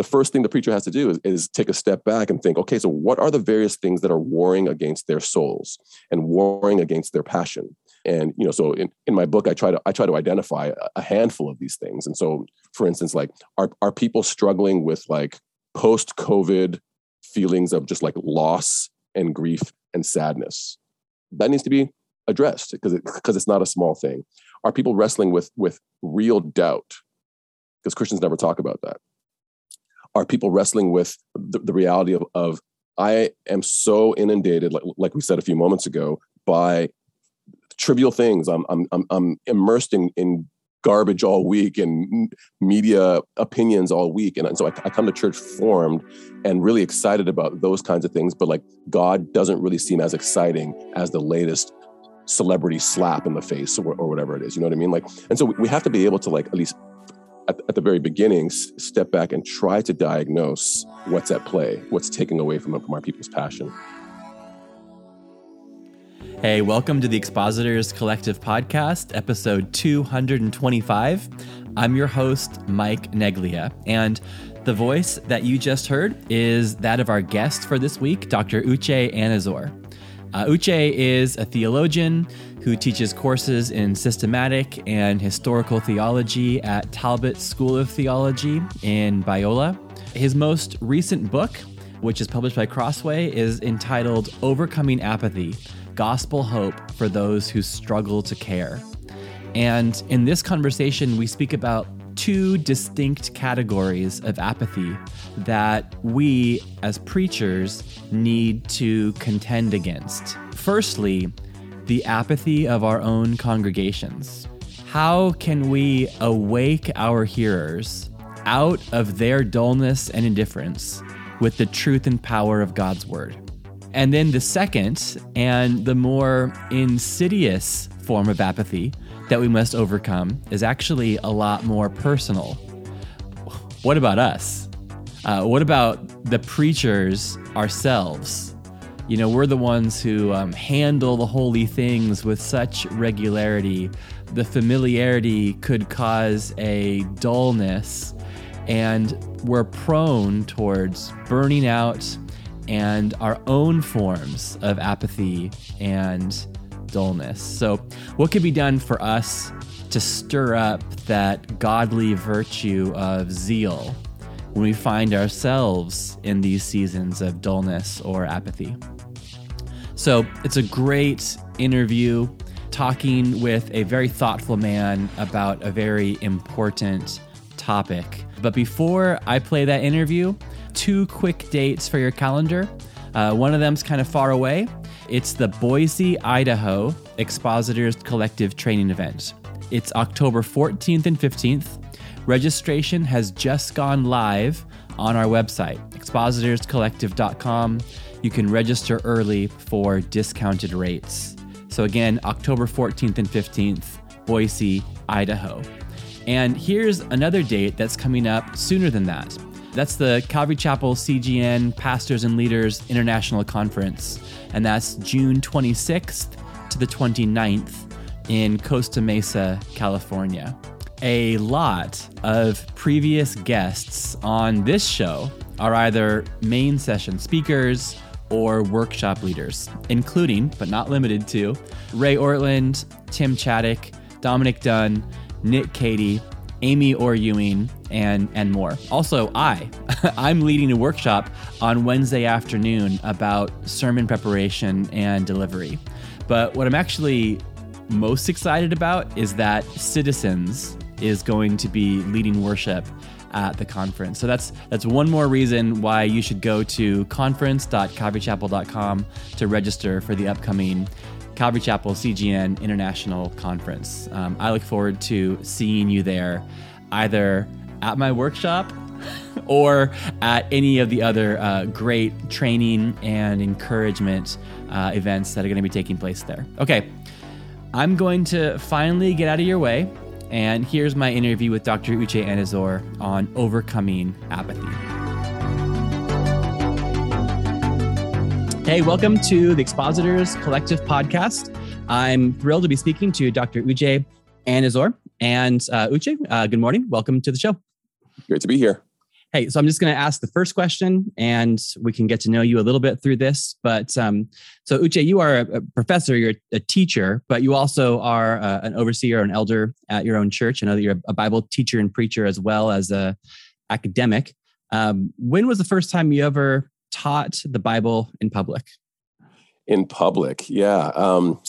the first thing the preacher has to do is, is take a step back and think, okay, so what are the various things that are warring against their souls and warring against their passion? And you know, so in, in my book, I try to I try to identify a handful of these things. And so, for instance, like are are people struggling with like post COVID feelings of just like loss and grief and sadness? That needs to be addressed because it, because it's not a small thing. Are people wrestling with with real doubt? Because Christians never talk about that. Are people wrestling with the, the reality of, of I am so inundated, like, like we said a few moments ago, by trivial things. I'm I'm I'm, I'm immersed in in garbage all week and media opinions all week. And so I, I, come to church formed and really excited about those kinds of things. But like God doesn't really seem as exciting as the latest celebrity slap in the face or, or whatever it is. You know what I mean? Like, and so we have to be able to like at least at, at the very beginning step back and try to diagnose what's at play, what's taking away from, from our people's passion. Hey, welcome to the Expositors Collective Podcast, episode 225. I'm your host, Mike Neglia, and the voice that you just heard is that of our guest for this week, Dr. Uche Anizor. Uh, Uche is a theologian who teaches courses in systematic and historical theology at Talbot School of Theology in Biola. His most recent book, which is published by Crossway, is entitled Overcoming Apathy gospel hope for those who struggle to care. And in this conversation, we speak about two distinct categories of apathy that we as preachers need to contend against. Firstly, the apathy of our own congregations. How can we awake our hearers out of their dullness and indifference with the truth and power of God's word? And then the second and the more insidious form of apathy that we must overcome is actually a lot more personal. What about us? Uh, what about the preachers ourselves? You know, we're the ones who um, handle the holy things with such regularity. The familiarity could cause a dullness, and we're prone towards burning out and our own forms of apathy and dullness. So, what could be done for us to stir up that godly virtue of zeal when we find ourselves in these seasons of dullness or apathy? So, it's a great interview talking with a very thoughtful man about a very important topic. But before I play that interview, two quick dates for your calendar. Uh, one of them's kind of far away. It's the Boise, Idaho Expositors Collective Training Event. It's October 14th and 15th. Registration has just gone live on our website, expositorscollective.com. You can register early for discounted rates. So, again, October 14th and 15th, Boise, Idaho. And here's another date that's coming up sooner than that. That's the Calvary Chapel CGN Pastors and Leaders International Conference, and that's June 26th to the 29th in Costa Mesa, California. A lot of previous guests on this show are either main session speakers or workshop leaders, including, but not limited to, Ray Ortlund, Tim Chaddick, Dominic Done, Nick Cady, Amy Orr Ewing, and and more. Also, I I'm leading a workshop on Wednesday afternoon about sermon preparation and delivery. But what I'm actually most excited about is that Citizens is going to be leading worship at the conference. So that's that's one more reason why you should go to conference.calvarychapel.com to register for the upcoming Calvary Chapel CGN International Conference. Um, I look forward to seeing you there, either at my workshop or at any of the other uh, great training and encouragement uh, events that are going to be taking place there. Okay, I'm going to finally get out of your way. And here's my interview with Dr. Uche Anizor on overcoming apathy. Hey, welcome to the Expositors Collective podcast. I'm thrilled to be speaking to Dr. Uche Anizor. And uh, Uche, uh, good morning. Welcome to the show. Great to be here. Hey, so I'm just going to ask the first question, and we can get to know you a little bit through this. But um, so Uche, you are a, professor, you're a teacher, but you also are uh, an overseer, an elder at your own church. I know that you're a Bible teacher and preacher as well as a academic. Um, when was the first time you ever taught the Bible in public? In public, yeah. Um,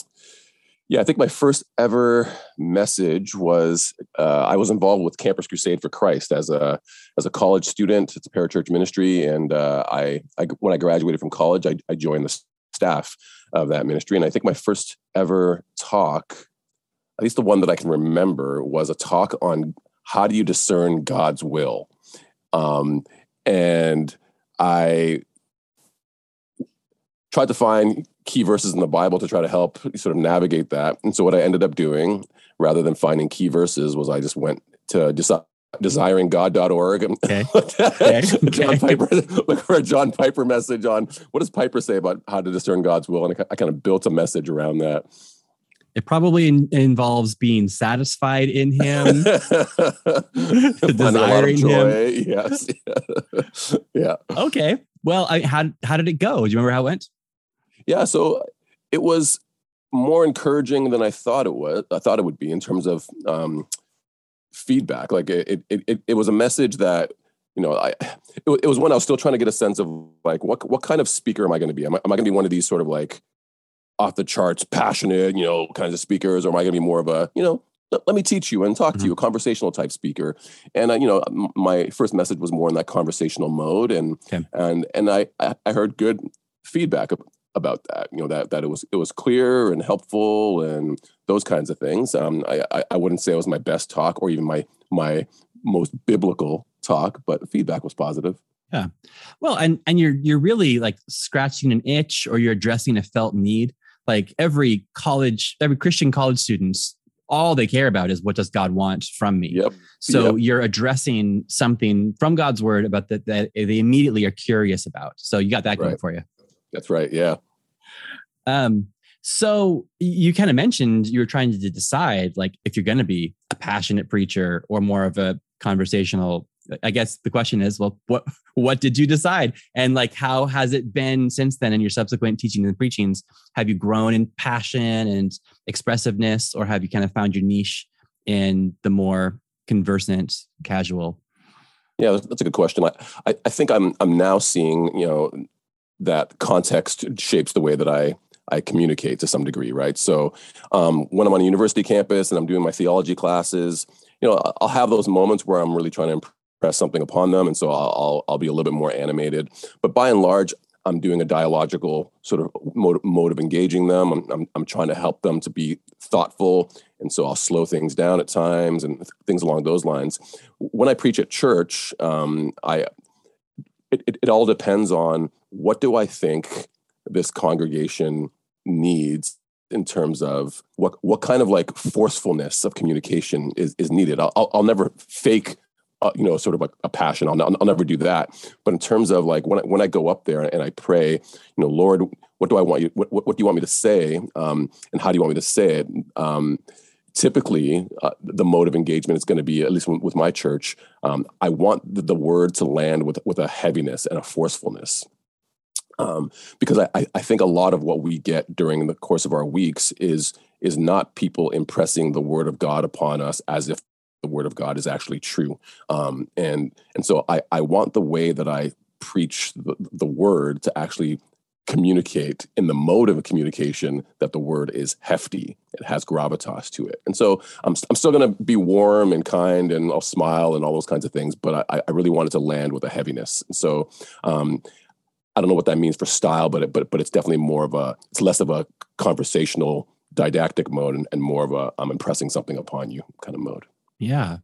yeah, I think my first ever message was uh, I was involved with Campus Crusade for Christ as a as a college student. It's a parachurch ministry, and uh, I, I, when I graduated from college, I, I, joined the staff of that ministry. And I think my first ever talk, at least the one that I can remember, was a talk on how do you discern God's will. Um, and I tried to find key verses in the Bible to try to help sort of navigate that. And so what I ended up doing, rather than finding key verses, was I just went to desi- desiringgod.org and okay. okay. John Piper look for a John Piper message on what does Piper say about how to discern God's will, and I kind of built a message around that. It probably in, involves being satisfied in Him, desiring Him. Yes, yeah. Okay. Well, I, how how did it go? Do you remember how it went? Yeah, so it was more encouraging than I thought it was. I thought it would be in terms of um, feedback. Like it, it, it, it was a message that you know, I it, it, was when I was still trying to get a sense of like what what kind of speaker am I going to be? Am I, am I going to be one of these sort of like off the charts, passionate, you know, kinds of speakers, or am I going to be more of a you know, let me teach you and talk mm-hmm. to you, a conversational type speaker? And uh, you know, my first message was more in that conversational mode, and okay. and and I I heard good feedback about that. You know that that it was it was clear and helpful and those kinds of things. Um, I, I wouldn't say it was my best talk or even my my most biblical talk, but feedback was positive. Yeah, well, and and you're you're really like scratching an itch or you're addressing a felt need. Like every college, every Christian college students, all they care about is what does God want from me. Yep. So yep. you're addressing something from God's word about that that they immediately are curious about. So you got that going right. for you. That's right. Yeah. Um, so you kind of mentioned you were trying to decide like if you're going to be a passionate preacher or more of a conversational I guess the question is, well, what what did you decide? And like how has it been since then in your subsequent teaching and preachings? Have you grown in passion and expressiveness, or have you kind of found your niche in the more conversant, casual? Yeah, that's a good question. I, I think I'm I'm now seeing, you know, that context shapes the way that I I communicate to some degree, right? So um, when I'm on a university campus and I'm doing my theology classes, you know, I'll have those moments where I'm really trying to impress something upon them, and so I'll I'll, be a little bit more animated. But by and large, I'm doing a dialogical sort of mode, mode of engaging them. I'm, I'm, I'm trying to help them to be thoughtful, and so I'll slow things down at times and things along those lines. When I preach at church, um, I it, it, it all depends on what do I think this congregation needs in terms of what what kind of like forcefulness of communication is is needed. I'll, I'll never fake, uh, you know, sort of like a passion. I'll, I'll, never do that. But in terms of like when I, when I go up there and I pray, you know, Lord, what do I want you? What, what, what do you want me to say? Um, and how do you want me to say it? Um, typically uh, the mode of engagement is going to be at least with my church um, i want the, the, word to land with, with a heaviness and a forcefulness. Um, because I, I think a lot of what we get during the course of our weeks is is not people impressing the word of god upon us as if the word of god is actually true. Um, and and so i i want the way that i preach the, the word to actually communicate in the mode of communication that the word is hefty. It has gravitas to it. And so i'm, I'm still going to be warm and kind and i'll smile and all those kinds of things but i, I really wanted to land with a heaviness. And so um, i don't know what that means for style but it, but but it's definitely more of a it's less of a conversational didactic mode and, and more of a i'm impressing something upon you kind of mode. Yeah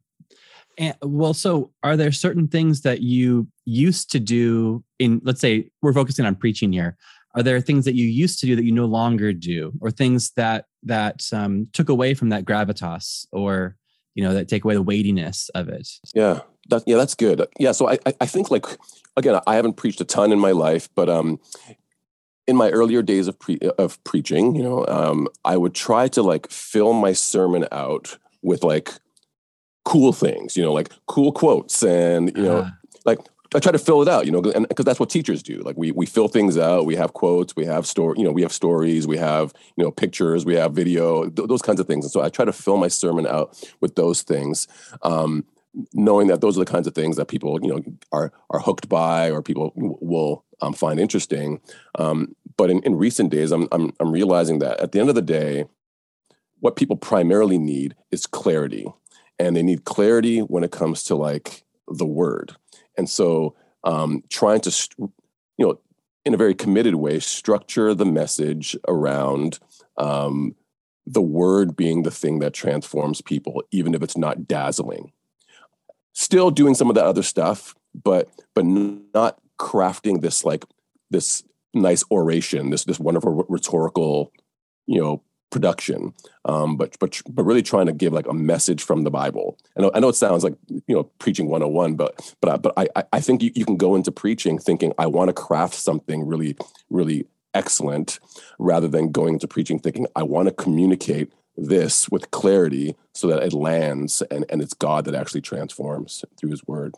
and, well, so are there certain things that you used to do in, let's say, we're focusing on preaching here. Are there things that you used to do that you no longer do, or things that that um, took away from that gravitas, or you know that take away the weightiness of it? Yeah, that, yeah, that's good. Yeah, so I I think like again, I haven't preached a ton in my life, but um, in my earlier days of pre- of preaching, you know, um, I would try to like fill my sermon out with like cool things, you know, like cool quotes and, you know, uh like I try to fill it out, you know, and because that's what teachers do. Like we we fill things out. We have quotes. We have story. You know, we have stories. We have you know pictures. We have video. Th- those kinds of things. And so I try to fill my sermon out with those things, um, knowing that those are the kinds of things that people you know are are hooked by or people will um, find interesting. Um, but in, in recent days, I'm, I'm I'm realizing that at the end of the day, what people primarily need is clarity, and they need clarity when it comes to like the word and so um, trying to, you know, in a very committed way, structure the message around um, the word being the thing that transforms people, even if it's not dazzling. Still doing some of that other stuff, but but not crafting this like this nice oration, this this wonderful rhetorical, you know, production, um, but but but really trying to give like a message from the Bible. And I know it sounds like you know preaching 101, but but I, but I I think you, you can go into preaching thinking I want to craft something really really excellent, rather than going into preaching thinking I want to communicate this with clarity so that it lands and and it's God that actually transforms through His Word.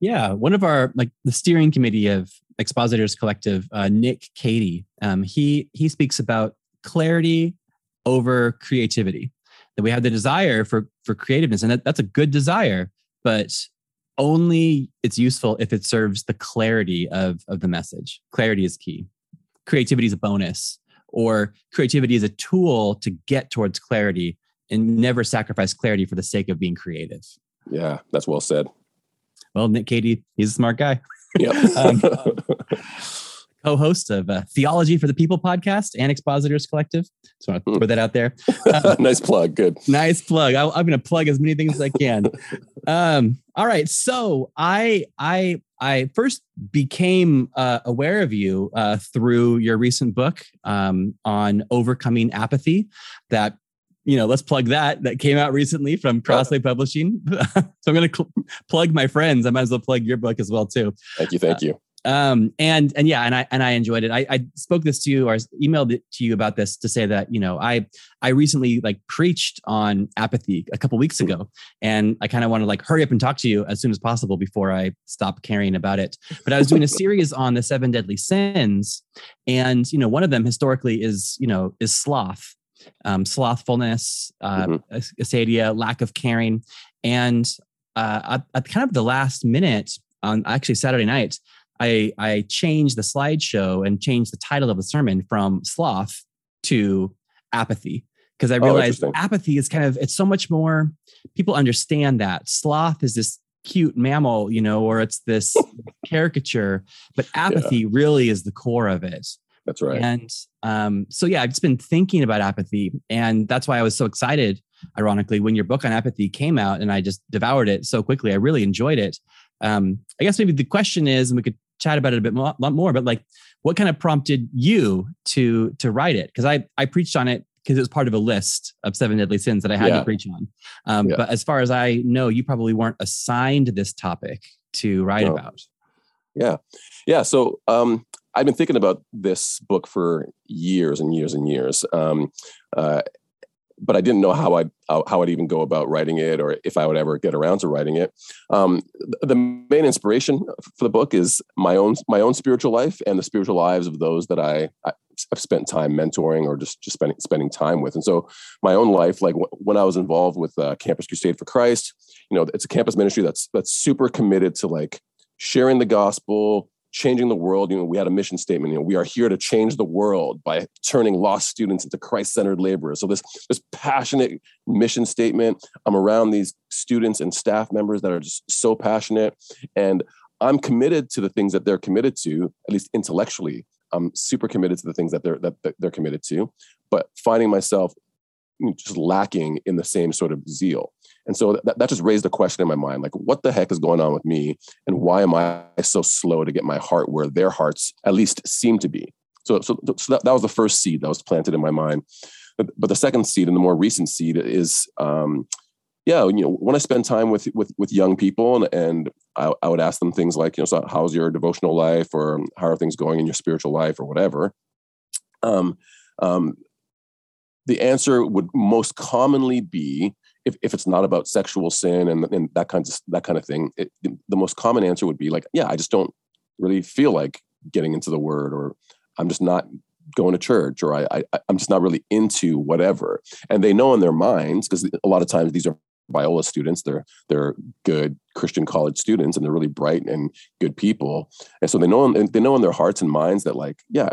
Yeah, one of our like the steering committee of Expositors Collective, uh, Nick Cady, um, he he speaks about clarity over creativity. That we have the desire for for creativeness and that, that's a good desire but only it's useful if it serves the clarity of of the message. Clarity is key. Creativity is a bonus or creativity is a tool to get towards clarity and never sacrifice clarity for the sake of being creative. Yeah that's well said. Well nick cady he's a smart guy. Yeah um, co-host of uh, Theology for the People podcast and Expositors Collective. So I want to put that out there. Uh, nice plug. Good. Nice plug. I, am going to plug as many things as I can. um, all right. So I I I first became uh, aware of you uh, through your recent book um, on overcoming apathy. That you know, let's plug that. That came out recently from Crossway Publishing. so I'm going to cl- plug my friends. I might as well plug your book as well too. Thank you. Thank you um and and yeah and i and i enjoyed it I, I spoke this to you or emailed it to you about this to say that you know i i recently like preached on apathy a couple weeks hmm. ago and i kind of want to like hurry up and talk to you as soon as possible before i stop caring about it but i was doing a series on the seven deadly sins and you know one of them historically is you know is sloth um slothfulness uh mm-hmm. lack of caring and uh at, at kind of the last minute on actually saturday night I I changed the slideshow and changed the title of the sermon from sloth to apathy because I oh, realized oh, apathy is kind of it's so much more people understand that sloth is this cute mammal, you know, or it's this caricature, but apathy yeah. really is the core of it. That's right. And um, so yeah, I've just been thinking about apathy, and that's why I was so excited. Ironically, when your book on apathy came out, and I just devoured it so quickly, I really enjoyed it. Um, I guess maybe the question is, and we could chat about it a bit more, lot more, but like what kind of prompted you to to write it? Because I I preached on it because it was part of a list of seven deadly sins that I had yeah. to preach on. Um, yeah. But as far as I know, you probably weren't assigned this topic to write no. about. Yeah, yeah. So um, I've been thinking about this book for years and years and years. Um, uh, but I didn't know how I'd how I'd even go about writing it, or if I would ever get around to writing it. Um, the main inspiration for the book is my own my own spiritual life and the spiritual lives of those that I I've spent time mentoring or just just spending spending time with. And so my own life, like when I was involved with uh, Campus Crusade for Christ, you know, it's a campus ministry that's that's super committed to like sharing the gospel, changing the world. You know, we had a mission statement. You know, we are here to change the world by turning lost students into Christ-centered laborers. So this this passionate mission statement. I'm around these students and staff members that are just so passionate, and I'm committed to the things that they're committed to, at least intellectually. I'm super committed to the things that they're that they're committed to, but finding myself just lacking in the same sort of zeal. And so that, that just raised a question in my mind like, what the heck is going on with me? And why am I so slow to get my heart where their hearts at least seem to be? So, so, so that, that was the first seed that was planted in my mind. But, but the second seed and the more recent seed is, um, yeah, you know, when I spend time with with with young people and, and I, I would ask them things like, you know, so how's your devotional life or how are things going in your spiritual life or whatever. Um, um, the answer would most commonly be if, if it's not about sexual sin and, and that kind of that kind of thing, it, the most common answer would be like, yeah, I just don't really feel like getting into the word, or I'm just not going to church, or I, I I'm just not really into whatever. And they know in their minds because a lot of times these are Biola students. They're they're good Christian college students, and they're really bright and good people. And so they know they know in their hearts and minds that like, yeah,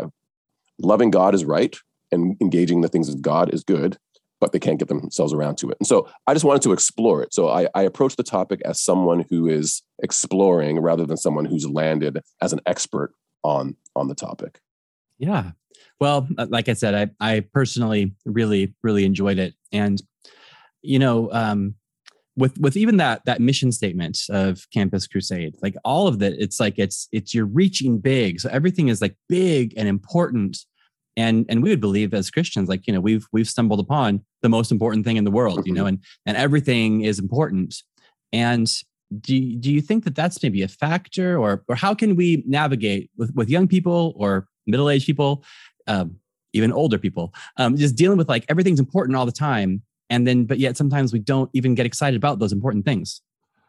loving God is right, and engaging the things of God is good but they can't get themselves around to it. And so I just wanted to explore it. So I, I approach the topic as someone who is exploring rather than someone who's landed as an expert on on the topic. Yeah. Well, uh, like I said, I, I personally really, really enjoyed it. And, you know, um, with with even that that mission statement of campus crusade like all of that it's like it's it's you're reaching big so everything is like big and important and and we would believe as christians like you know we've we've stumbled upon the most important thing in the world you know mm-hmm. and and everything is important and do you, do you think that that's maybe a factor or or how can we navigate with with young people or middle-aged people um, even older people um, just dealing with like everything's important all the time and then but yet sometimes we don't even get excited about those important things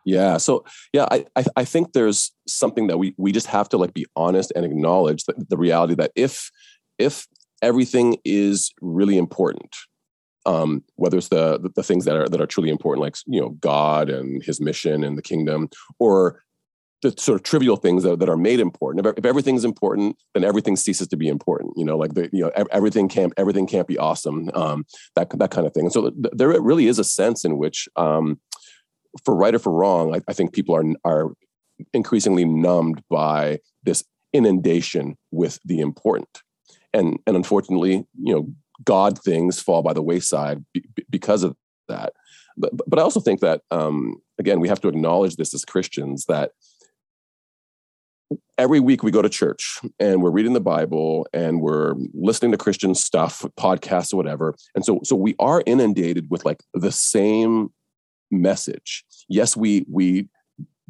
yeah so yeah I, I i think there's something that we we just have to like be honest and acknowledge that the reality that if if everything is really important. Um, whether it's the, the, the things that are that are truly important, like you know God and His mission and the kingdom, or the sort of trivial things that, that are made important. If, if everything is important, then everything ceases to be important. You know, like the you know everything can't everything can't be awesome. Um, that that kind of thing. And so th- there really is a sense in which, um, for right or for wrong, I, I think people are are increasingly numbed by this inundation with the important and and unfortunately, you know, God things fall by the wayside because of that. But but I also think that um, again, we have to acknowledge this as Christians that every week we go to church and we're reading the bible and we're listening to christian stuff podcasts or whatever and so so we are inundated with like the same message yes we we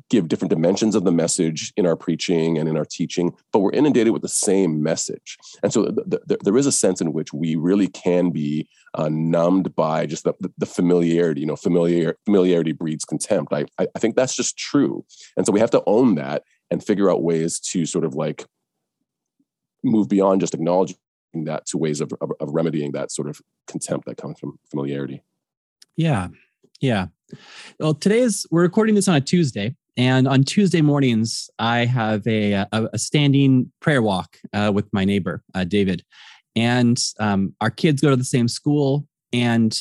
give different dimensions of the message in our preaching and in our teaching, but we're inundated with the same message. And so th- th- there is a sense in which we really can be uh, numbed by just the, the, familiarity. You know, familiar, familiarity breeds contempt. I, I, think that's just true. And so we have to own that and figure out ways to sort of like move beyond just acknowledging that to ways of, of, of remedying that sort of contempt that comes from familiarity. Yeah. Yeah. Well, today's we're recording this on a Tuesday, and on Tuesday mornings, I have a, a, a standing prayer walk uh, with my neighbor, uh, David. And um, our kids go to the same school, and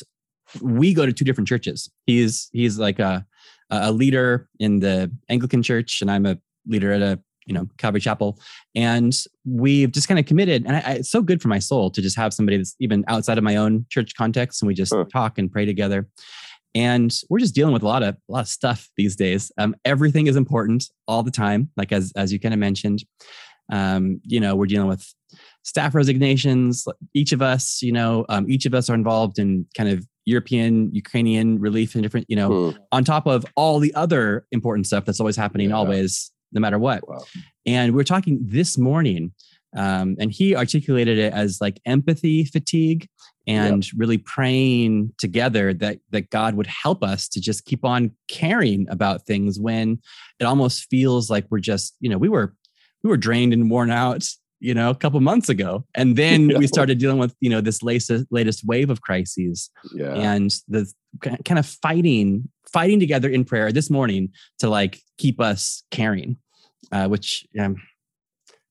we go to two different churches. He's he's like a a leader in the Anglican church, and I'm a leader at a you know Calvary Chapel, and we've just kind of committed. And I, I, it's so good for my soul to just have somebody that's even outside of my own church context, and we just talk and pray together and we're just dealing with a lot of a lot of stuff these days um, everything is important all the time like as as you kind of mentioned um, you know we're dealing with staff resignations each of us you know um, each of us are involved in kind of european ukrainian relief and different you know hmm. on top of all the other important stuff that's always happening yeah. always no matter what wow. and we're talking this morning um, and he articulated it as like empathy fatigue and yep. really praying together that that God would help us to just keep on caring about things when it almost feels like we're just you know we were we were drained and worn out you know a couple months ago and then we started dealing with you know this latest latest wave of crises yeah. and the kind of fighting fighting together in prayer this morning to like keep us caring uh, which um,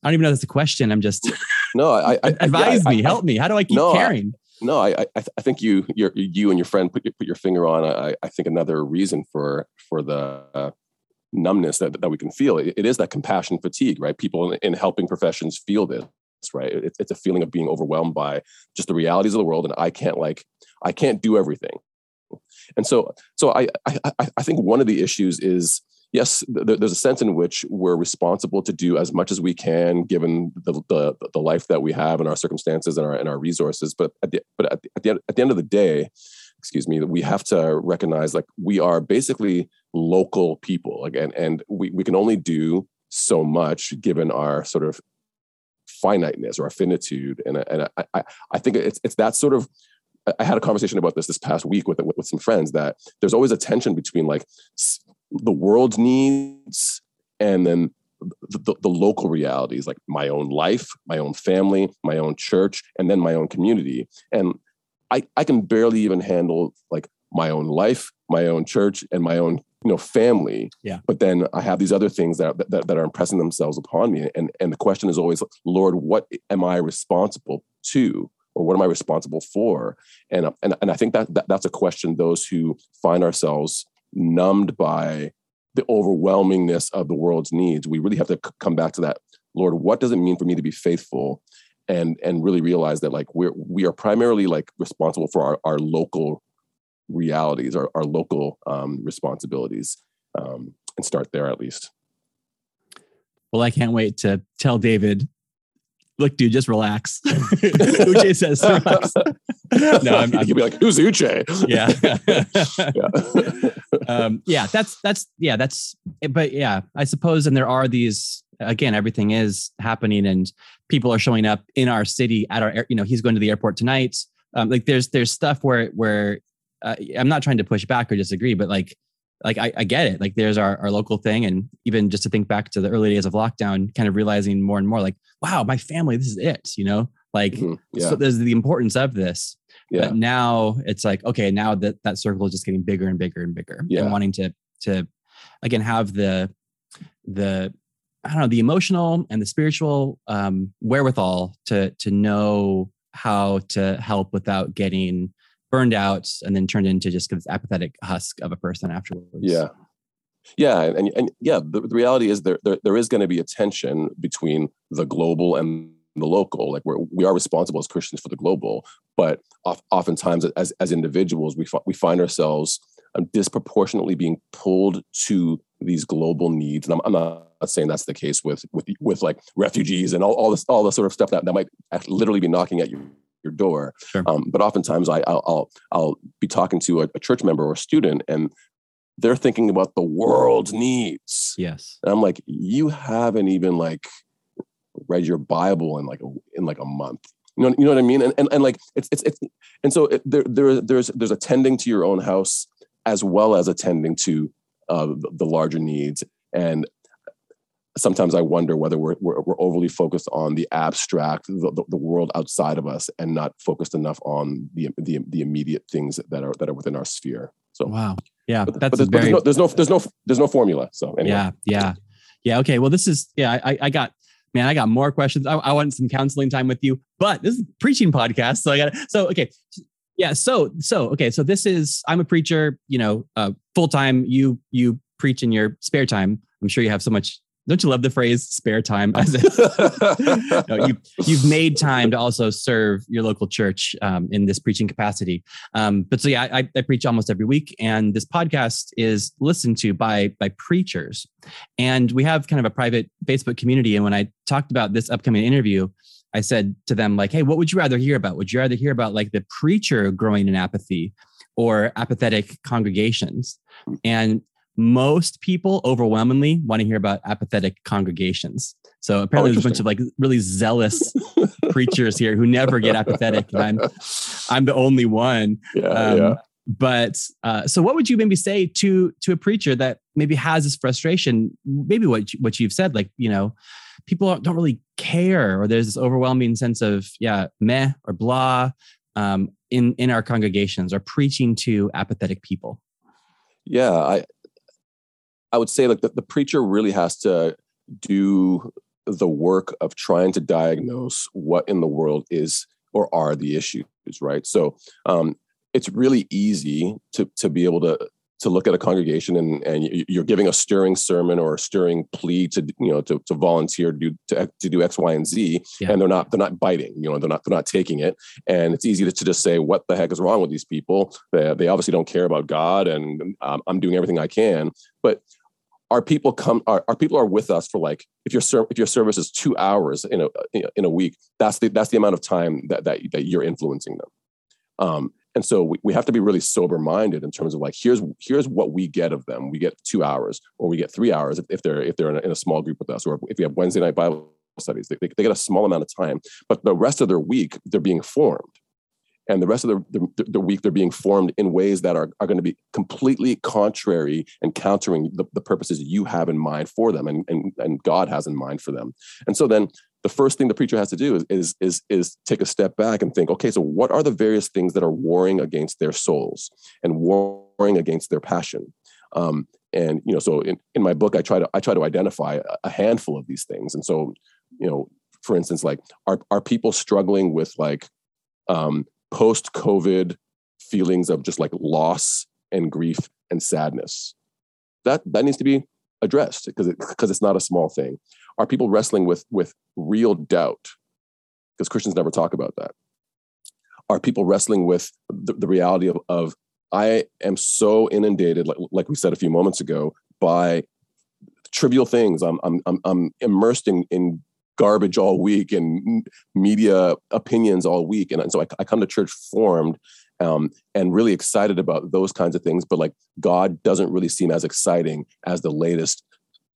I don't even know that's a question. I'm just no. I, I advise yeah, me, I, help me. How do I keep no, caring? No, I, I, I think you, you you and your friend put your, put your finger on. I, I think another reason for for the uh, numbness that, that we can feel. It, it is that compassion fatigue, right? People in, in helping professions feel this, right? It, it's a feeling of being overwhelmed by just the realities of the world, and I can't like I can't do everything. And so, so I, I, I think one of the issues is yes, th- there's a sense in which we're responsible to do as much as we can, given the, the, the life that we have and our circumstances and our, and our resources. But at the, but at the, at the, end, at the end of the day, excuse me, we have to recognize like we are basically local people again, and we, we can only do so much given our sort of finiteness or our finitude. And, and I, I, I think it's, it's that sort of I had a conversation about this this past week with, with some friends that there's always a tension between like the world's needs and then the, the, the, local realities like my own life my own family my own church and then my own community. And i i can barely even handle like my own life my own church and my own you know family. Yeah. But then i have these other things that, that that are impressing themselves upon me. And and the question is always lord what am i responsible to? Or what am i responsible for? And and, and i think that, that that's a question those who find ourselves numbed by the overwhelmingness of the world's needs we really have to c- come back to that lord what does it mean for me to be faithful and and really realize that like we're we are primarily like responsible for our, our local realities, our, our local um, responsibilities, um, and start there at least. Well, I can't wait to tell David, look, dude, just relax. Uche says relax. no, I'm, I'm, you'll be like, who's Uche? yeah. yeah. um, yeah, that's, that's, yeah, that's, but yeah, I suppose, and there are these, again, everything is happening and people are showing up in our city at our, you know, he's going to the airport tonight. Um, like there's, there's stuff where, where uh, I'm not trying to push back or disagree, but like, like I, I get it. Like there's our, our local thing. And even just to think back to the early days of lockdown, kind of realizing more and more like, wow, my family, this is it, you know, like, mm-hmm. yeah. so there's the importance of this. Yeah. But now it's like, okay, now that that circle is just getting bigger and bigger and bigger yeah. and wanting to, to again, have the, the, I don't know, the emotional and the spiritual um, wherewithal to, to know how to help without getting burned out and then turned into just this apathetic husk of a person afterwards. Yeah. Yeah, and, and yeah, the, the reality is there, there there is going to be a tension between the global and the local. Like we're we are responsible as Christians for the global, but oftentimes as as individuals, we we find ourselves um, disproportionately being pulled to these global needs. And I'm, I'm, not saying that's the case with with with like refugees and all, all this all the sort of stuff that, that might literally be knocking at you your door. Sure. Um, but oftentimes I, will I'll I'll be talking to a, a, church member or a student, and they're thinking about the world's needs. Yes. And I'm like, you haven't even like read your Bible in like a, in like a month. You know, you know what I mean? And and, and like it's it's it's and so it, there there there's there's attending to your own house as well as attending to uh, the, the larger needs. And sometimes I wonder whether we're, we're, we're overly focused on the abstract, the, the, the, world outside of us, and not focused enough on the, the, the immediate things that are that are within our sphere. So wow, yeah, but, that's but there's, very... but there's, no, there's no there's no there's no formula. So anyway. yeah, yeah, yeah. Okay, well, this is yeah. I, I got man, I got more questions. I, I want some counseling time with you, but this is preaching podcast, so I got so okay. Yeah, so so okay, so this is I'm a preacher, you know, uh, full time. You you preach in your spare time. I'm sure you have so much don't you love the phrase spare time? No, you, you've made time to also serve your local church um, in this preaching capacity. Um, but so yeah, I, I, preach almost every week, and this podcast is listened to by by preachers, and we have kind of a private Facebook community. And when I talked about this upcoming interview, I said to them like, "Hey, what would you rather hear about? Would you rather hear about like the preacher growing in apathy?" or apathetic congregations. And most people overwhelmingly want to hear about apathetic congregations. So apparently, oh, there's a bunch of like really zealous preachers here who never get apathetic, and I'm I'm the only one. Yeah, um, yeah. But uh, so, what would you maybe say to to a preacher that maybe has this frustration? Maybe what you, what you've said, like you know, people don't really care, or there's this overwhelming sense of yeah, meh or blah um, in in our congregations, or preaching to apathetic people. Yeah, I I would say like the, the preacher really has to do the work of trying to diagnose what in the world is or are the issues, right? So um, it's really easy to to be able to to look at a congregation and, and you're giving a stirring sermon or a stirring plea to you know to, to volunteer to do to, to do X, Y, and Z, yeah. and they're not they're not biting. You know, they're not they're not taking it, and it's easy to, to just say, "What the heck is wrong with these people? They, they obviously don't care about God, and um, I'm doing everything I can." But our people come our, our people are with us for like if your ser- if your service is two hours in a in a week that's the that's the amount of time that that, that you're influencing them um, and so we, we have to be really sober minded in terms of like here's here's what we get of them. We get two hours or we get three hours if, if they're if they're in a, in a, small group with us. Or if we have wednesday night bible studies they, they, they get a small amount of time but the rest of their week they're being formed. And the rest of the, the, the, week they're being formed in ways that are, are going to be completely contrary and countering the, the purposes you have in mind for them and, and, and god has in mind for them. And so then the first thing the preacher has to do is, is is is take a step back and think okay so what are the various things that are warring against their souls and warring against their passion um, and you know so in, in my book i try to i try to identify a handful of these things and so you know for instance like are, are people struggling with like um, post COVID feelings of just like loss and grief and sadness. That that needs to be addressed because it, because it's not a small thing. Are people wrestling with with real doubt? Because Christians never talk about that. Are people wrestling with the, the reality of, of I am so inundated, like, like we said a few moments ago, by trivial things. I'm I'm I'm, I'm immersed in, in garbage all week and media opinions all week. And, so I, I, come to church formed um, and really excited about those kinds of things. But like God doesn't really seem as exciting as the latest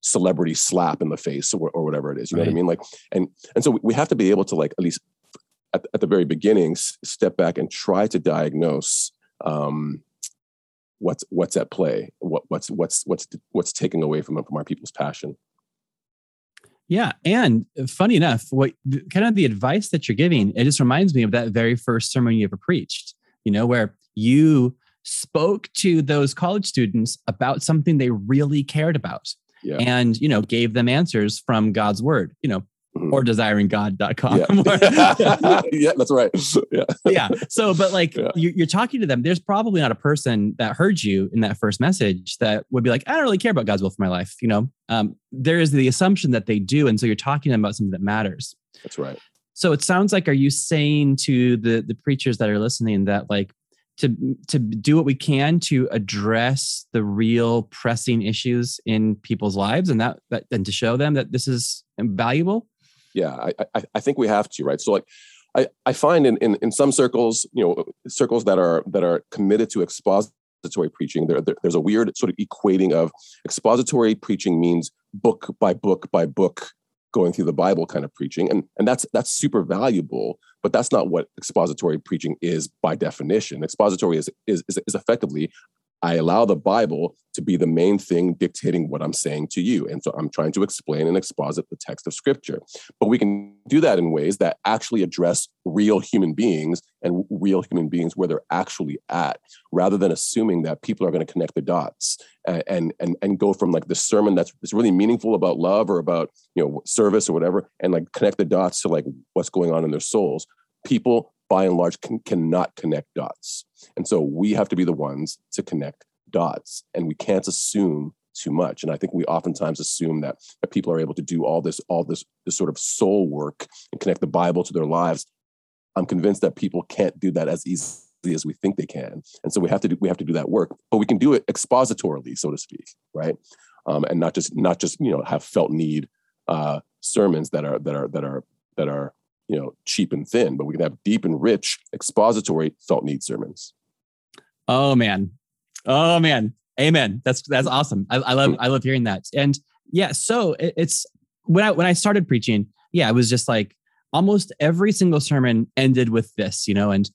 celebrity slap in the face or, or whatever it is. You know what I mean? Like, and and so we have to be able to like at least at, at the very beginning step back and try to diagnose. Um, what's what's at play what, what's what's what's what's taking away from from our people's passion yeah. And funny enough, what kind of the advice that you're giving, it just reminds me of that very first sermon you ever preached, you know, where you spoke to those college students about something they really cared about. Yeah. And, you know, gave them answers from God's word, you know, mm-hmm. or desiringgod.com. Yeah. yeah, that's right. Yeah. yeah. So, but like yeah. you, are talking to them, there's probably not a person that heard you in that first message that would be like, I don't really care about God's will for my life. You know, um, there is the assumption that they do. And so you're talking to them about something that matters. That's right. So it sounds like, are you saying to the, the preachers that are listening that like, to to do what we can to address the real pressing issues in people's lives and that, that and to show them that this is valuable yeah I, I, I think we have to right? So like i i find in, in in some circles you know circles that are that are committed to expository preaching there, there, there's a weird sort of equating of expository preaching means book by book by book going through the bible kind of preaching. And and that's that's super valuable but that's not what expository preaching is by definition expository is is is, is effectively I allow the Bible to be the main thing dictating what I'm saying to you. And so I'm trying to explain and exposit the text of scripture. But we can do that in ways that actually address real human beings and real human beings where they're actually at, rather than assuming that people are going to connect the dots and and and go from like the sermon that's, that's really meaningful about love or about you know service or whatever, and like connect the dots to like what's going on in their souls. People by and large can, cannot connect dots. And so we have to be the ones to connect dots and we can't assume too much. And I think we oftentimes assume that, that people are able to do all this, all this, this sort of soul work and connect the Bible to their lives. I'm convinced that people can't do that as easily as we think they can. And so we have to do, we have to do that work, but we can do it expositorily, so to speak, right? Um, and not just not just you know have felt need uh, sermons that are that are that are that are you know cheap and thin, but we can have deep and rich expository felt need sermons. Oh man, oh man, amen. That's that's awesome. I, I love I love hearing that. And yeah, so it, it's when I when I started preaching, yeah, it was just like almost every single sermon ended with this, you know, and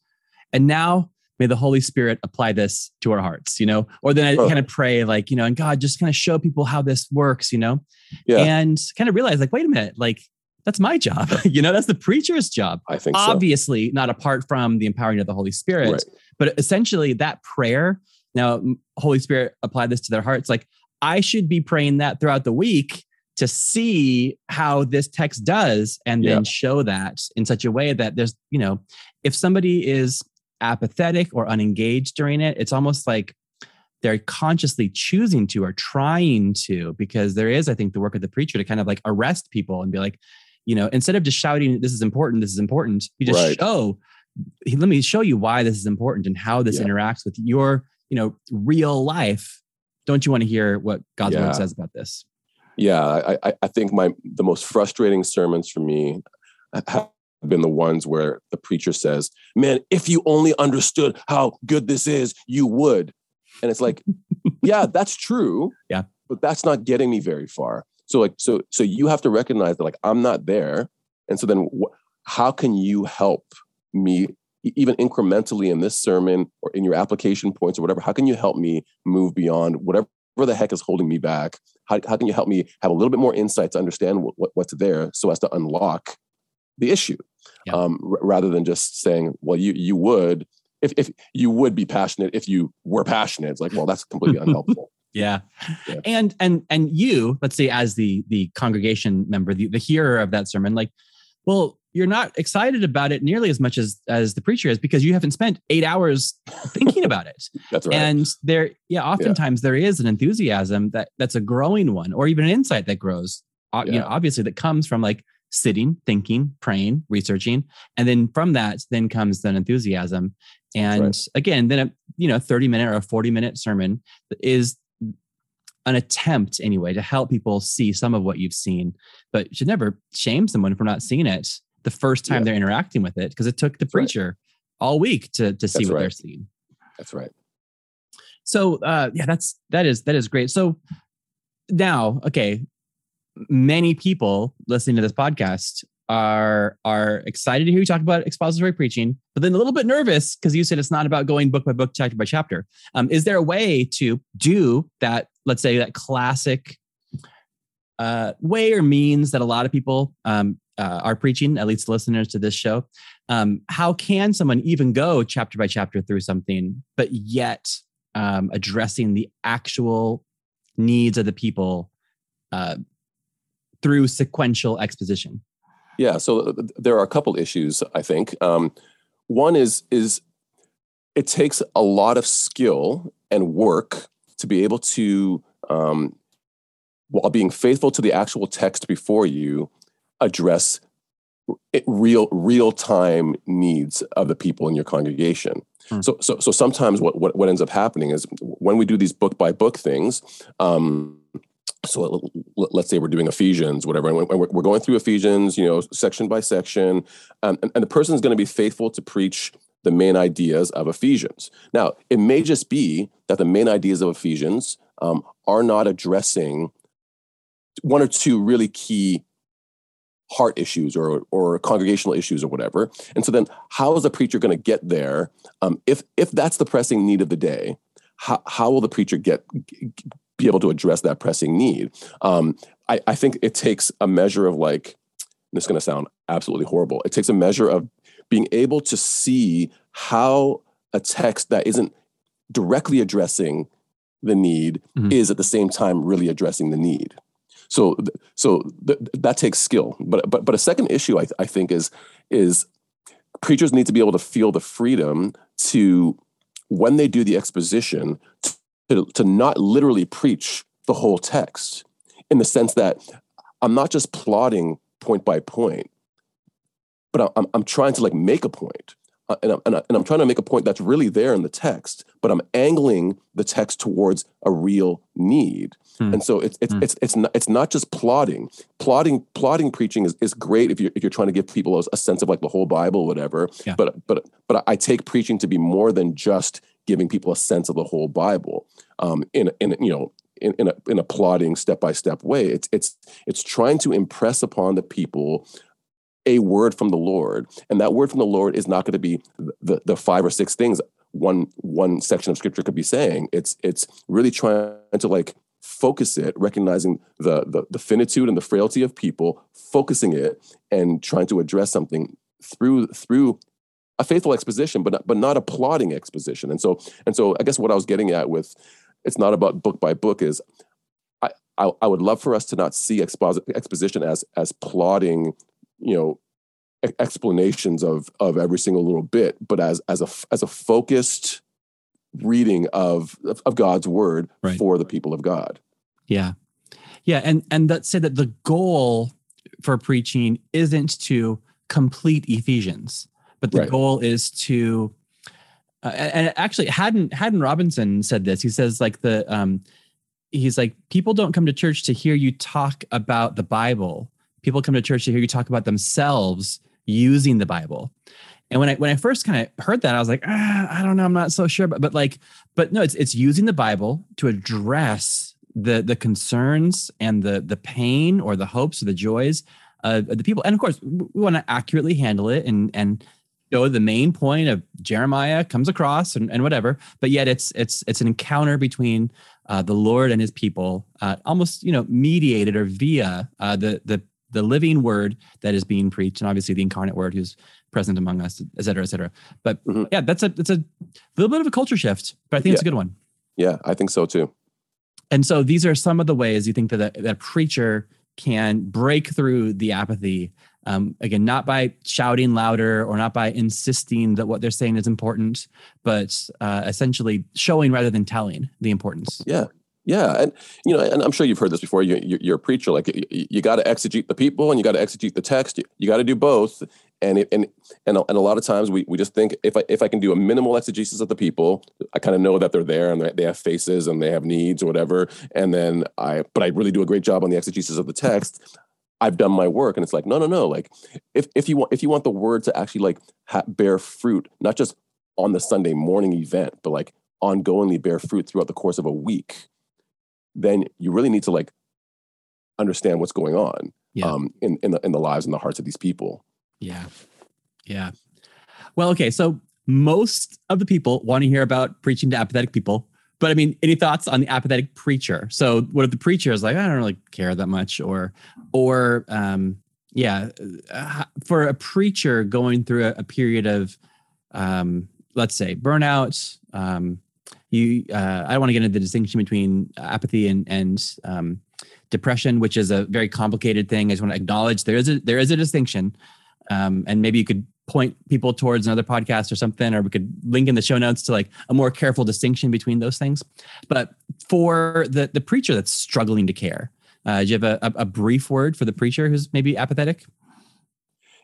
and now may the Holy Spirit apply this to our hearts, you know, or then I oh. kind of pray like, you know, and God just kind of show people how this works, you know, yeah. and kind of realize like, wait a minute, like that's my job. you know, that's the preacher's job. I think obviously so. not apart from the empowering of the Holy Spirit, right. but essentially that prayer. Now, Holy Spirit apply this to their hearts. Like I should be praying that throughout the week to see how this text does and then show that in such a way that there's, you know, if somebody is apathetic or unengaged during it, it's almost like they're consciously choosing to or trying to because there is i think the work of the preacher to kind of like arrest people and be like you know instead of just shouting this is important this is important you just right. show let me show you why this is important and how this yeah. interacts with your you know real life don't you want to hear what god's yeah. word says about this yeah I, I think my the most frustrating sermons for me have been the ones where the preacher says man if you only understood how good this is you would. And it's like yeah that's true yeah. but that's not getting me very far. So like so so you have to recognize that like I'm not there, and so then wh- how can you help me even incrementally in this sermon or in your application points or whatever, how can you help me move beyond whatever the heck is holding me back? How, how can you help me have a little bit more insight to understand what, what, what's there so as to unlock the issue yeah. um, r- rather than just saying, well, you, you would, if, if you would be passionate if you were passionate. It's like, well, that's completely unhelpful. Yeah. yeah. And and and you, let's say as the the congregation member, the, the hearer of that sermon, like, well, you're not excited about it nearly as much as as the preacher is because you haven't spent eight hours thinking about it. that's right. And there, yeah, oftentimes yeah. there is an enthusiasm that that's a growing one, or even an insight that grows. Yeah. You know, obviously that comes from like sitting, thinking, praying, researching, and then from that, then comes the enthusiasm. And right. again, then a you know 30 minute or a 40 minute sermon is an attempt anyway to help people see some of what you've seen but you should never shame someone for not seeing it the first time yeah. they're interacting with it because it took the that's preacher right. all week to to see that's what right. they're seeing that's right so uh yeah that's that is that is great so now okay many people listening to this podcast are are excited to hear you talk about expository preaching, but then a little bit nervous because you said it's not about going book by book, chapter by chapter. Um, is there a way to do that? Let's say that classic uh, way or means that a lot of people um, uh, are preaching, at least listeners to this show. Um, how can someone even go chapter by chapter through something, but yet um, addressing the actual needs of the people uh, through sequential exposition? Yeah, so uh, there are a couple issues I think. Um, one is is it takes a lot of skill and work to be able to, um, while being faithful to the actual text before you, address real real time needs of the people in your congregation. Hmm. So, so so sometimes what, what what ends up happening is when we do these book by book things. Um, so let's say we're doing Ephesians, whatever, and we're going through Ephesians, you know, section by section, um, and, and the person is going to be faithful to preach the main ideas of Ephesians. Now, it may just be that the main ideas of Ephesians um, are not addressing one or two really key heart issues or or congregational issues or whatever. And so then, how is the preacher going to get there? Um, if if that's the pressing need of the day, how, how will the preacher get be able to address that pressing need. Um, I, I think it takes a measure of like, this is going to sound absolutely horrible. It takes a measure of being able to see how a text that isn't directly addressing the need mm-hmm. is at the same time really addressing the need. So, so th- that takes skill. But but but a second issue I, th- I think is is preachers need to be able to feel the freedom to when they do the exposition to to, to not literally preach the whole text in the sense that I'm not just plotting point by point, but I'm, I'm trying to like make a point. Uh, and, I'm, and, I, and I'm trying to make a point that's really there in the text, but I'm angling the text towards a real need. Hmm. And so it's it's, hmm. it's it's not it's not just plotting. Plotting plotting preaching is, is great if you're if you're trying to give people a, a sense of like the whole Bible, whatever. Yeah. But but but I take preaching to be more than just giving people a sense of the whole Bible um, in in you know in, in a in a plotting step by step way. It's it's it's trying to impress upon the people a word from the Lord, and that word from the Lord is not going to be the the five or six things one one section of Scripture could be saying. It's it's really trying to like focus it, recognizing the, the the finitude and the frailty of people, focusing it and trying to address something through through a faithful exposition, but but not a plodding exposition. And so and so, I guess what I was getting at with it's not about book by book is I I, would love for us to not see exposit, exposition as as plotting, you know, explanations of of every single little bit, but as as a as a focused reading of of God's word right. for the people of God. Yeah. Yeah, and and that said that the goal for preaching isn't to complete Ephesians but the right. goal is to uh, and actually Haddon Haddon Robinson said this. He says like the um he's like people don't come to church to hear you talk about the Bible. People come to church to hear you talk about themselves using the Bible. And when I when I first kind of heard that, I was like, ah, I don't know, I'm not so sure. But but like, but no, it's it's using the Bible to address the the concerns and the the pain or the hopes or the joys of the people. And of course, we want to accurately handle it and and know the main point of Jeremiah comes across and, and whatever, but yet it's it's it's an encounter between uh, the Lord and His people, uh, almost you know mediated or via uh, the the the living Word that is being preached, and obviously the incarnate Word who's present among us, et cetera, et cetera. But mm-hmm. yeah, that's a it's a little bit of a culture shift, but I think yeah. it's a good one. Yeah, I think so too. And so these are some of the ways you think that a, that a preacher can break through the apathy. Um, again, not by shouting louder or not by insisting that what they're saying is important, but uh, essentially showing rather than telling the importance. Yeah, yeah, and you know, and I'm sure you've heard this before. You, you're a preacher, like you, you got to exegete the people and you got to exegete the text. You, you got to do both, and it, and and a, and a lot of times we, we just think if I if I can do a minimal exegesis of the people, I kind of know that they're there and they have faces and they have needs or whatever, and then I but I really do a great job on the exegesis of the text. I've done my work, and it's like no, no, no. Like if if you want if you want the word to actually like ha- bear fruit, not just on the Sunday morning event, but like ongoingly bear fruit throughout the course of a week, then you really need to like understand what's going on yeah. um, in in the in the lives and the hearts of these people. Yeah. Yeah. Well, okay. So most of the people want to hear about preaching to apathetic people. But I mean, any thoughts on the apathetic preacher? So what if the preacher is like, I don't really care that much, or, or, um, yeah, uh, for a preacher going through a, a period of, um, let's say, burnout. Um, you, uh, I don't want to get into the distinction between apathy and and um, depression, which is a very complicated thing. I just want to acknowledge there is a there is a distinction um, and maybe you could point people towards another podcast or something, or we could link in the show notes to like a more careful distinction between those things. But for the the preacher that's struggling to care, uh, do you have a, a, a brief word for the preacher who's maybe apathetic?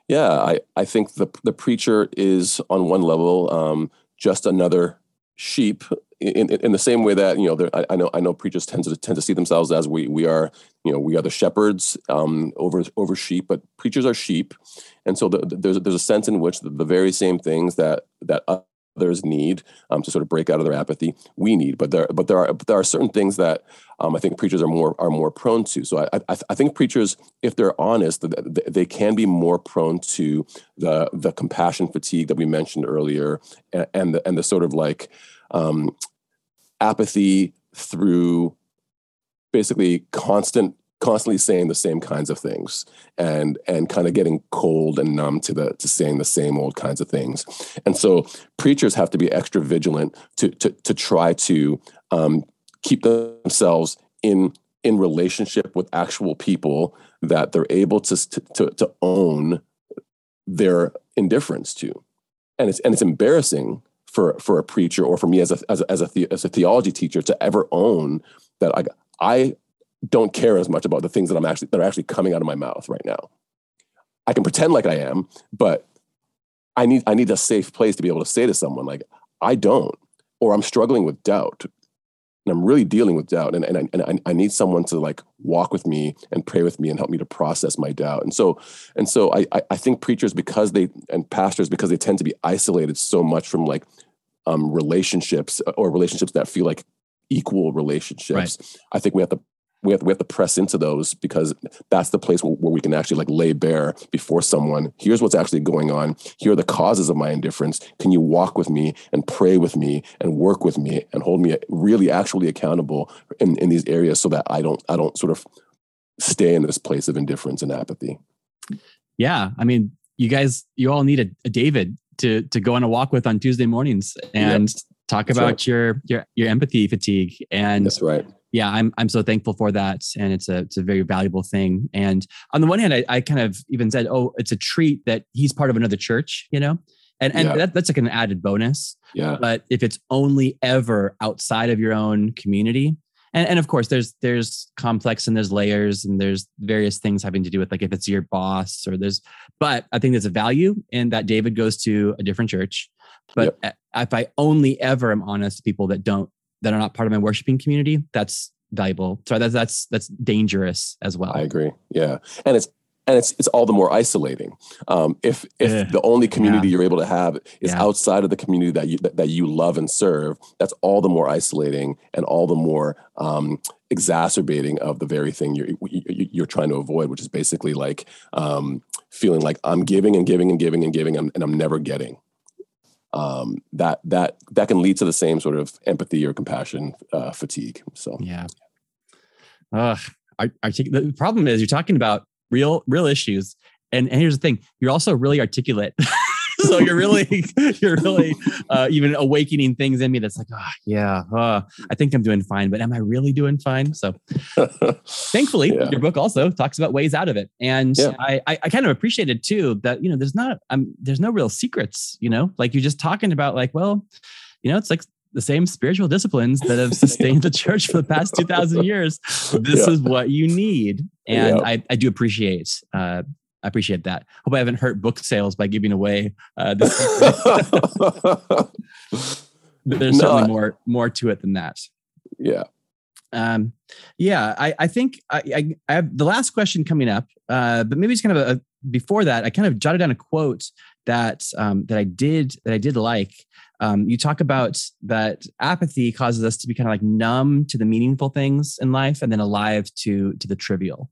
Yeah, I, I think the the preacher is on one level um, just another sheep in, in the same way that you know I, I, know I know preachers tend to tend to see themselves as we we are you know we are the shepherds um, over over sheep, but preachers are sheep, and so the, the, there's there's a sense in which the, the, very same things that that others need um, to sort of break out of their apathy we need, but there but there are but there are certain things that um, I think preachers are more are more prone to. So I, I, I think preachers, if they're honest, they can be more prone to the the compassion fatigue that we mentioned earlier, and, and the and the sort of like um, apathy through basically constant constantly saying the same kinds of things and and kind of getting cold and numb to the to saying the same old kinds of things. And so preachers have to be extra vigilant to to to try to um, keep themselves in in relationship with actual people that they're able to to to own their indifference to. And it's and it's embarrassing for for a preacher or for me as a as a as a, the, as a theology teacher to ever own that I I don't care as much about the things that I'm actually that are actually coming out of my mouth right now. I can pretend like I am, but I need I need a safe place to be able to say to someone like I don't, or I'm struggling with doubt, and I'm really dealing with doubt, and and I, and I, need someone to like walk with me and pray with me and help me to process my doubt. And so and so I I think preachers because they and pastors because they tend to be isolated so much from like um, relationships uh, or relationships that feel like equal relationships. Right. I think we have to we have, we have to press into those because that's the place where, where, we can actually like lay bare before someone here's what's actually going on here are the causes of my indifference can you walk with me and pray with me and work with me and hold me really actually accountable in, in these areas so that i don't i don't sort of stay in this place of indifference and apathy yeah i mean you guys you all need a, a david to to go on a walk with on Tuesday mornings and yep. talk about right. your your your empathy fatigue. And that's right. Yeah, I'm I'm so thankful for that, and it's a it's a very valuable thing. And on the one hand, I, I kind of even said, oh, it's a treat that he's part of another church, you know, and and yeah. that, that's like an added bonus. Yeah. But if it's only ever outside of your own community, and, and of course there's there's complex and there's layers and there's various things having to do with like if it's your boss or there's but i think there's a value in that david goes to a different church. But yep. if i only ever am honest to people that don't that are not part of my worshiping community that's valuable. So that's that's that's dangerous as well. I agree. Yeah. And it's and it's it's all the more isolating um, if if yeah. the only community yeah. you're able to have is yeah. outside of the community that you that, that, you love and serve. That's all the more isolating and all the more um, exacerbating of the very thing you're you, you're trying to avoid, which is basically like um, feeling like I'm giving and giving and giving and giving and, and I'm never getting. Um, that that that can lead to the same sort of empathy or compassion uh, fatigue. So yeah. Uh, I, I take, the problem is you're talking about real real issues, and, and here's the thing: you're also really articulate. so you're really you're really uh, even awakening things in me that's like oh yeah uh, i think i'm doing fine but am i really doing fine so thankfully yeah. your book also talks about ways out of it and yeah. I, I, I kind of appreciated too that you know there's not um, there's no real secrets you know like you're just talking about like well you know it's like the same spiritual disciplines that have sustained the church for the past 2000 years this yeah. is what you need and I, I do appreciate uh, I appreciate that. Hope I haven't hurt book sales by giving away uh, this. There's no, certainly more more to it than that. Yeah. Um, yeah, I, I think I, I, I, have the last question coming up, uh, but maybe it's kind of a, before that. I kind of jotted down a quote that um, that I did that I did like. Um, you talk about that apathy causes us to be kind of like numb to the meaningful things in life, and then alive to to the trivial.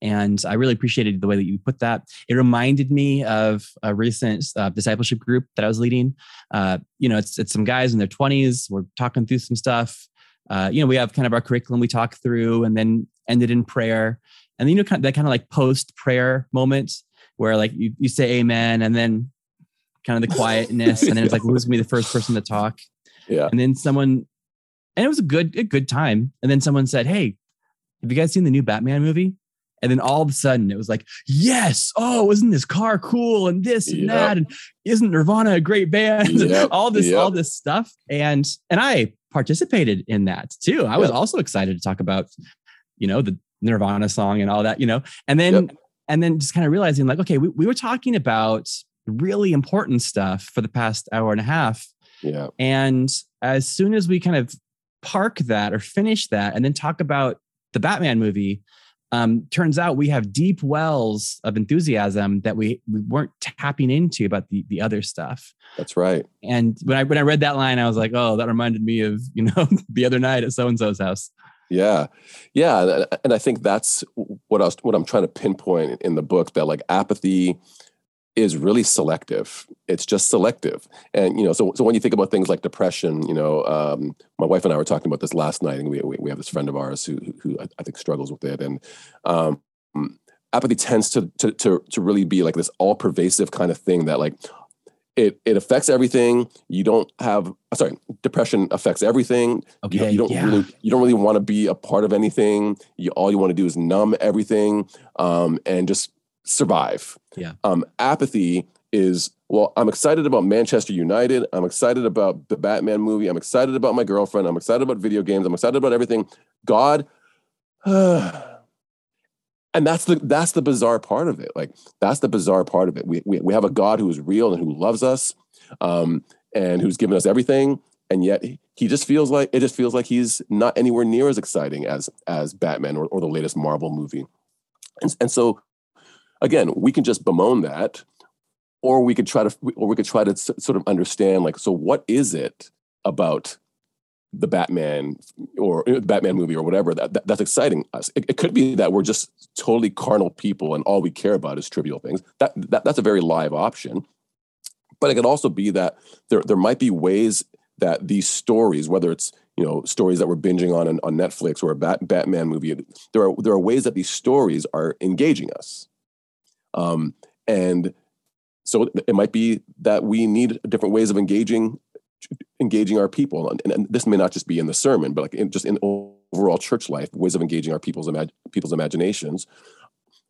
And I really appreciated the way that you put that. It reminded me of a recent uh, discipleship group that I was leading. Uh, you know, it's, it's some guys in their 20s. We're talking through some stuff. Uh, you know, we have kind of our curriculum we talk through and then ended in prayer. And then, you know, kind of, that kind of like post prayer moment where like you, you say amen and then kind of the quietness. and then it's like, who's to be the first person to talk? Yeah. And then someone, and it was a good, a good time. And then someone said, Hey, have you guys seen the new Batman movie? And then all of a sudden it was like, yes, oh, isn't this car cool? And this and yep. that. And isn't Nirvana a great band? Yep. all this, yep. all this stuff. And and I participated in that too. I was also excited to talk about, you know, the Nirvana song and all that, you know. And then and then just kind of realizing like, okay, we, we were talking about really important stuff for the past hour and a half. Yeah. And as soon as we kind of park that or finish that and then talk about the Batman movie, um, turns out we have deep wells of enthusiasm that we, we weren't tapping into about the, the other stuff. That's right. And when I when I read that line, I was like, oh, that reminded me of you know the other night at so and so's house. Yeah, yeah, and I think that's what I was what I'm trying to pinpoint in the book that like apathy is really selective. It's just selective. And, you know, so, so when you think about things like depression, you know, um, my wife and I were talking about this last night and we, we, have this friend of ours who, who I think struggles with it. And, um, apathy tends to, to, to, to really be like this all pervasive kind of thing that like, it, it affects everything. You don't have, uh, sorry, depression affects everything. Okay, you, you don't yeah. really, you don't really want to be a part of anything. You, all you want to do is numb everything um, and just survive. Yeah. Um, apathy is well, I'm excited about Manchester United. I'm excited about the Batman movie. I'm excited about my girlfriend. I'm excited about video games. I'm excited about everything. God, and that's the that's the bizarre part of it. Like that's the bizarre part of it. We we, we have a God who is real and who loves us, um, and who's given us everything, and yet he just feels like it just feels like he's not anywhere near as exciting as as Batman or, or the latest Marvel movie. And, and so again, we can just bemoan that, or we could try to, or we could try to sort of understand, like, so what is it about the Batman or the Batman movie or whatever that, that that's exciting us? It, it, could be that we're just totally carnal people and all we care about is trivial things. That, that that's a very live option, but it could also be that there there might be ways that these stories, whether it's you know stories that we're binging on on Netflix or a Bat, Batman movie, there are there are ways that these stories are engaging us. Um, and so it might be that we need different ways of engaging engaging our people. And, and, this may not just be in the sermon but like in, just in overall church life ways of engaging our people's imag- people's imaginations.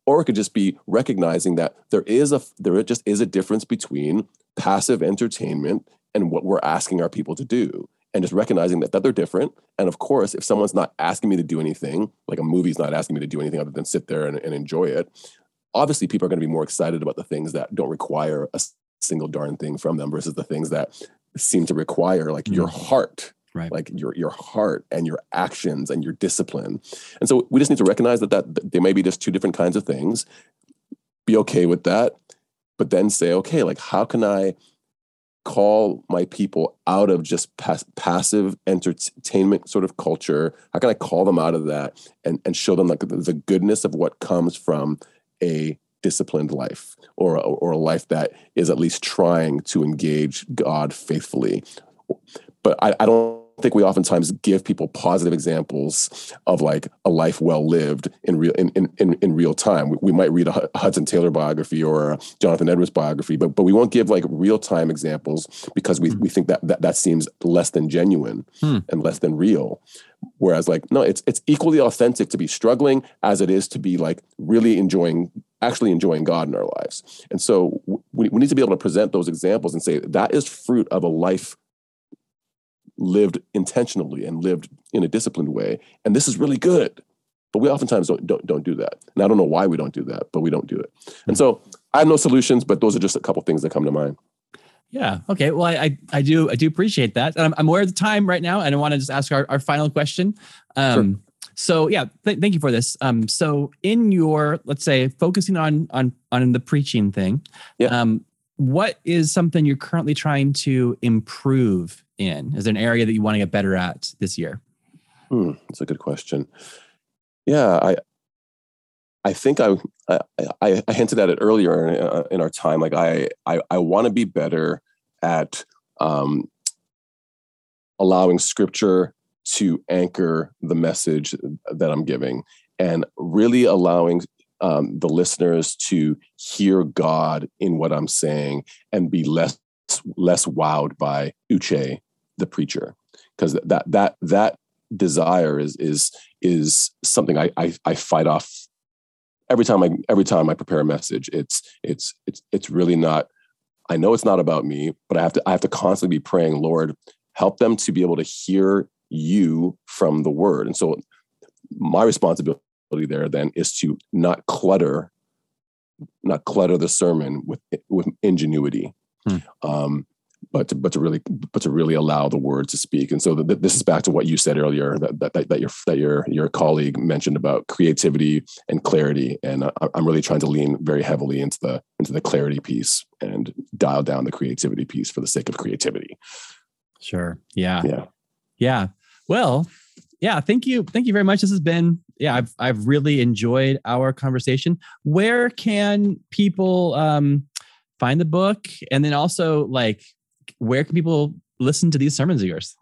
Or it could just be recognizing that there is a there just is a difference between passive entertainment and what we're asking our people to do. And just recognizing that, that they're different. And of course if someone's not asking me to do anything like a movie's not asking me to do anything other than sit there and, and enjoy it obviously people are going to be more excited about the things that don't require a single darn thing from them versus the things that seem to require like mm-hmm. your heart right like your your heart and your actions and your discipline and so we just need to recognize that that they may be just two different kinds of things be okay with that but then say okay like how can i call my people out of just pass, passive entertainment sort of culture? How can I call them out of that and, and show them like the, the goodness of what comes from a disciplined life or, or a life that is at least trying to engage God faithfully? But I, I don't think we oftentimes give people positive examples of like a life well lived in real in, in, in, in real time. We, we, might read a Hudson Taylor biography or a Jonathan Edwards biography, but but we won't give like real time examples because we, mm. we think that, that that seems less than genuine hmm. and less than real. Whereas like no, it's it's equally authentic to be struggling as it is to be like really enjoying actually enjoying God in our lives. And so we, we need to be able to present those examples and say that is fruit of a life lived intentionally and lived in a disciplined way. And this is really good. But we oftentimes don't, don't, don't do that. And I don't know why we don't do that, but we don't do it. And hmm. so I have no solutions, but those are just a couple things that come to mind. Yeah. Okay. Well, I, I, do I do appreciate that. I'm, I'm aware of the time right now, and I want to just ask our, our final question. Um, sure. So yeah, th- thank you for this. Um, so in your let's say focusing on on on the preaching thing, yeah. um, what is something you're currently trying to improve in? Is there an area that you want to get better at this year? Hmm, that's a good question. Yeah, I I think I I, I hinted at it earlier in, uh, in our time. Like I I, I want to be better at um, allowing Scripture to anchor the message that I'm giving, and really allowing um, the listeners to hear God in what I'm saying and be less less wowed by Uche, the preacher, because that that that desire is is is something I, I I fight off every time I every time I prepare a message. It's it's it's it's really not. I know it's not about me, but I have to I have to constantly be praying, Lord, help them to be able to hear you from the word. And so my responsibility there then is to not clutter not clutter the sermon with with ingenuity hmm. um, but to, but to really but to really allow the word to speak. And so this is back to what you said earlier that, that, that your that your your colleague mentioned about creativity and clarity. And I, i'm really trying to lean very heavily into the into the clarity piece and dial down the creativity piece for the sake of creativity. Sure. Yeah. Yeah. Yeah. Well yeah thank you. Thank you very much. This has been yeah, I've I've really enjoyed our conversation. Where can people um, find the book, and then also like where can people listen to these sermons of yours?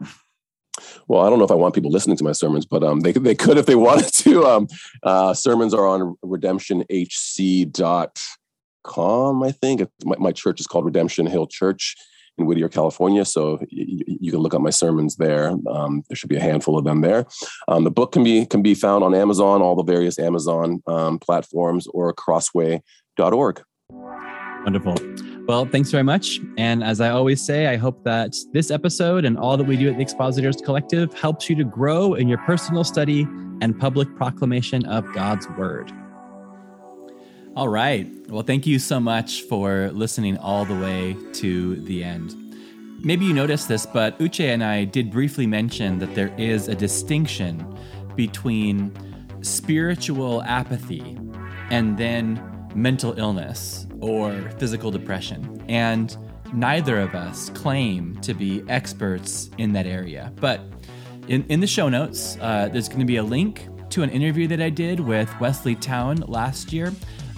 Well, I don't know if I want people listening to my sermons, but um, they they could if they wanted to. Um, uh, sermons are on redemptionhc.com. I think my, my church is called Redemption Hill Church in Whittier, California. So you, you can look up my sermons there. Um, there should be a handful of them there. Um, the book can be can be found on Amazon, all the various Amazon um, platforms, or crossway.org. Wonderful. Well, thanks very much. And as I always say, I hope that this episode and all that we do at the Expositors Collective helps you to grow in your personal study and public proclamation of God's Word. All right. Well, thank you so much for listening all the way to the end. Maybe you noticed this, but Uche and I did briefly mention that there is a distinction between spiritual apathy and then mental illness or physical depression. And neither of us claim to be experts in that area. But in, in the show notes, uh, there's going to be a link to an interview that I did with Wesley Town last year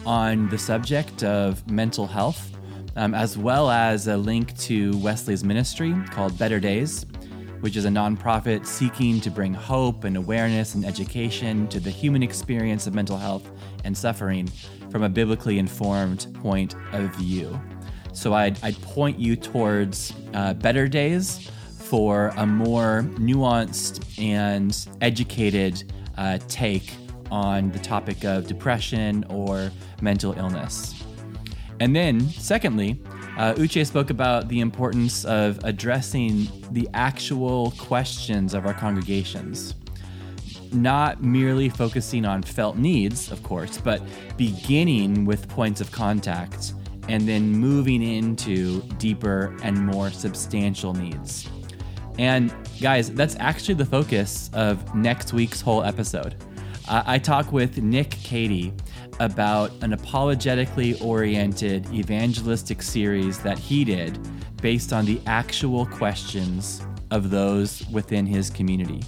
on the subject of mental health, um, as well as a link to Wesley's ministry called Better Days, which is a nonprofit seeking to bring hope and awareness and education to the human experience of mental health and suffering from a biblically informed point of view. So I'd, I'd point you towards uh, Better Days for a more nuanced and educated uh, take on the topic of depression or mental illness. And then, secondly, uh, Uche spoke about the importance of addressing the actual questions of our congregations. Not merely focusing on felt needs, of course, but beginning with points of contact and then moving into deeper and more substantial needs. And guys, that's actually the focus of next week's whole episode. I talk with Nick Cady about an apologetically oriented evangelistic series that he did based on the actual questions of those within his community.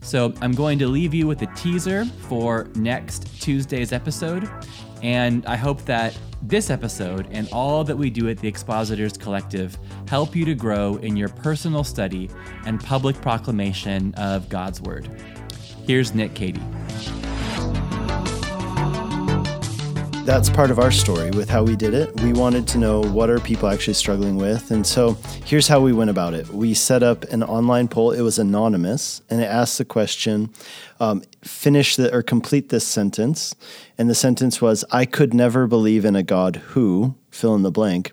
So I'm going to leave you with a teaser for next Tuesday's episode. And I hope that this episode and all that we do at the Expositors Collective help you to grow in your personal study and public proclamation of God's Word. Here's Nick Cady. That's part of our story with how we did it. We wanted to know what are people actually struggling with. And so here's how we went about it. We set up an online poll. It was anonymous and it asked the question, um, finish the, or complete this sentence. And the sentence was, I could never believe in a God who, fill in the blank.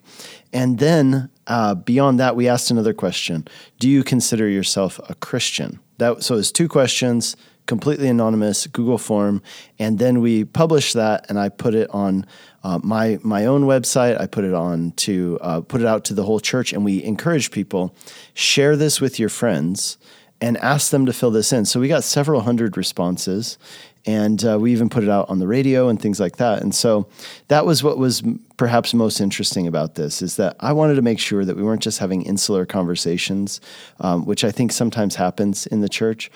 And then uh, beyond that, we asked another question. Do you consider yourself a Christian? That, so it's two questions completely anonymous Google form, and then we publish that, and I put it on uh, my my own website. I put it on to uh, put it out to the whole church, and we encourage people share this with your friends and ask them to fill this in. So we got several hundred responses, and uh, we even put it out on the radio and things like that. And so that was what was perhaps most interesting about this is that I wanted to make sure that we weren't just having insular conversations, um, which I think sometimes happens in the church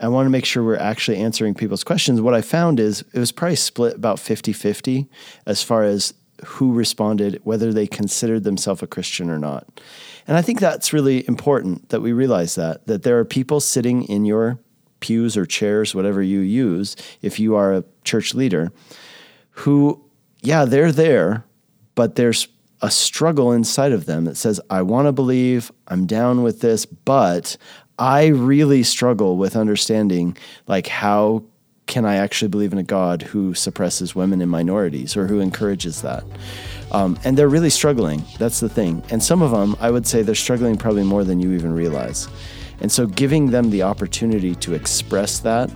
I want to make sure we're actually answering people's questions. What I found is it was probably split about 50 50 as far as who responded, whether they considered themselves a Christian or not. And I think that's really important that we realize that, that there are people sitting in your pews or chairs, whatever you use, if you are a church leader, who, yeah, they're there, but there's a struggle inside of them that says, I want to believe, I'm down with this, but I really struggle with understanding like how can I actually believe in a God who suppresses women and minorities or who encourages that? Um, and they're really struggling. That's the thing. And some of them, I would say, they're struggling probably more than you even realize. And so, giving them the opportunity to express that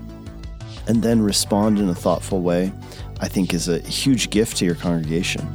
and then respond in a thoughtful way, I think is a huge gift to your congregation.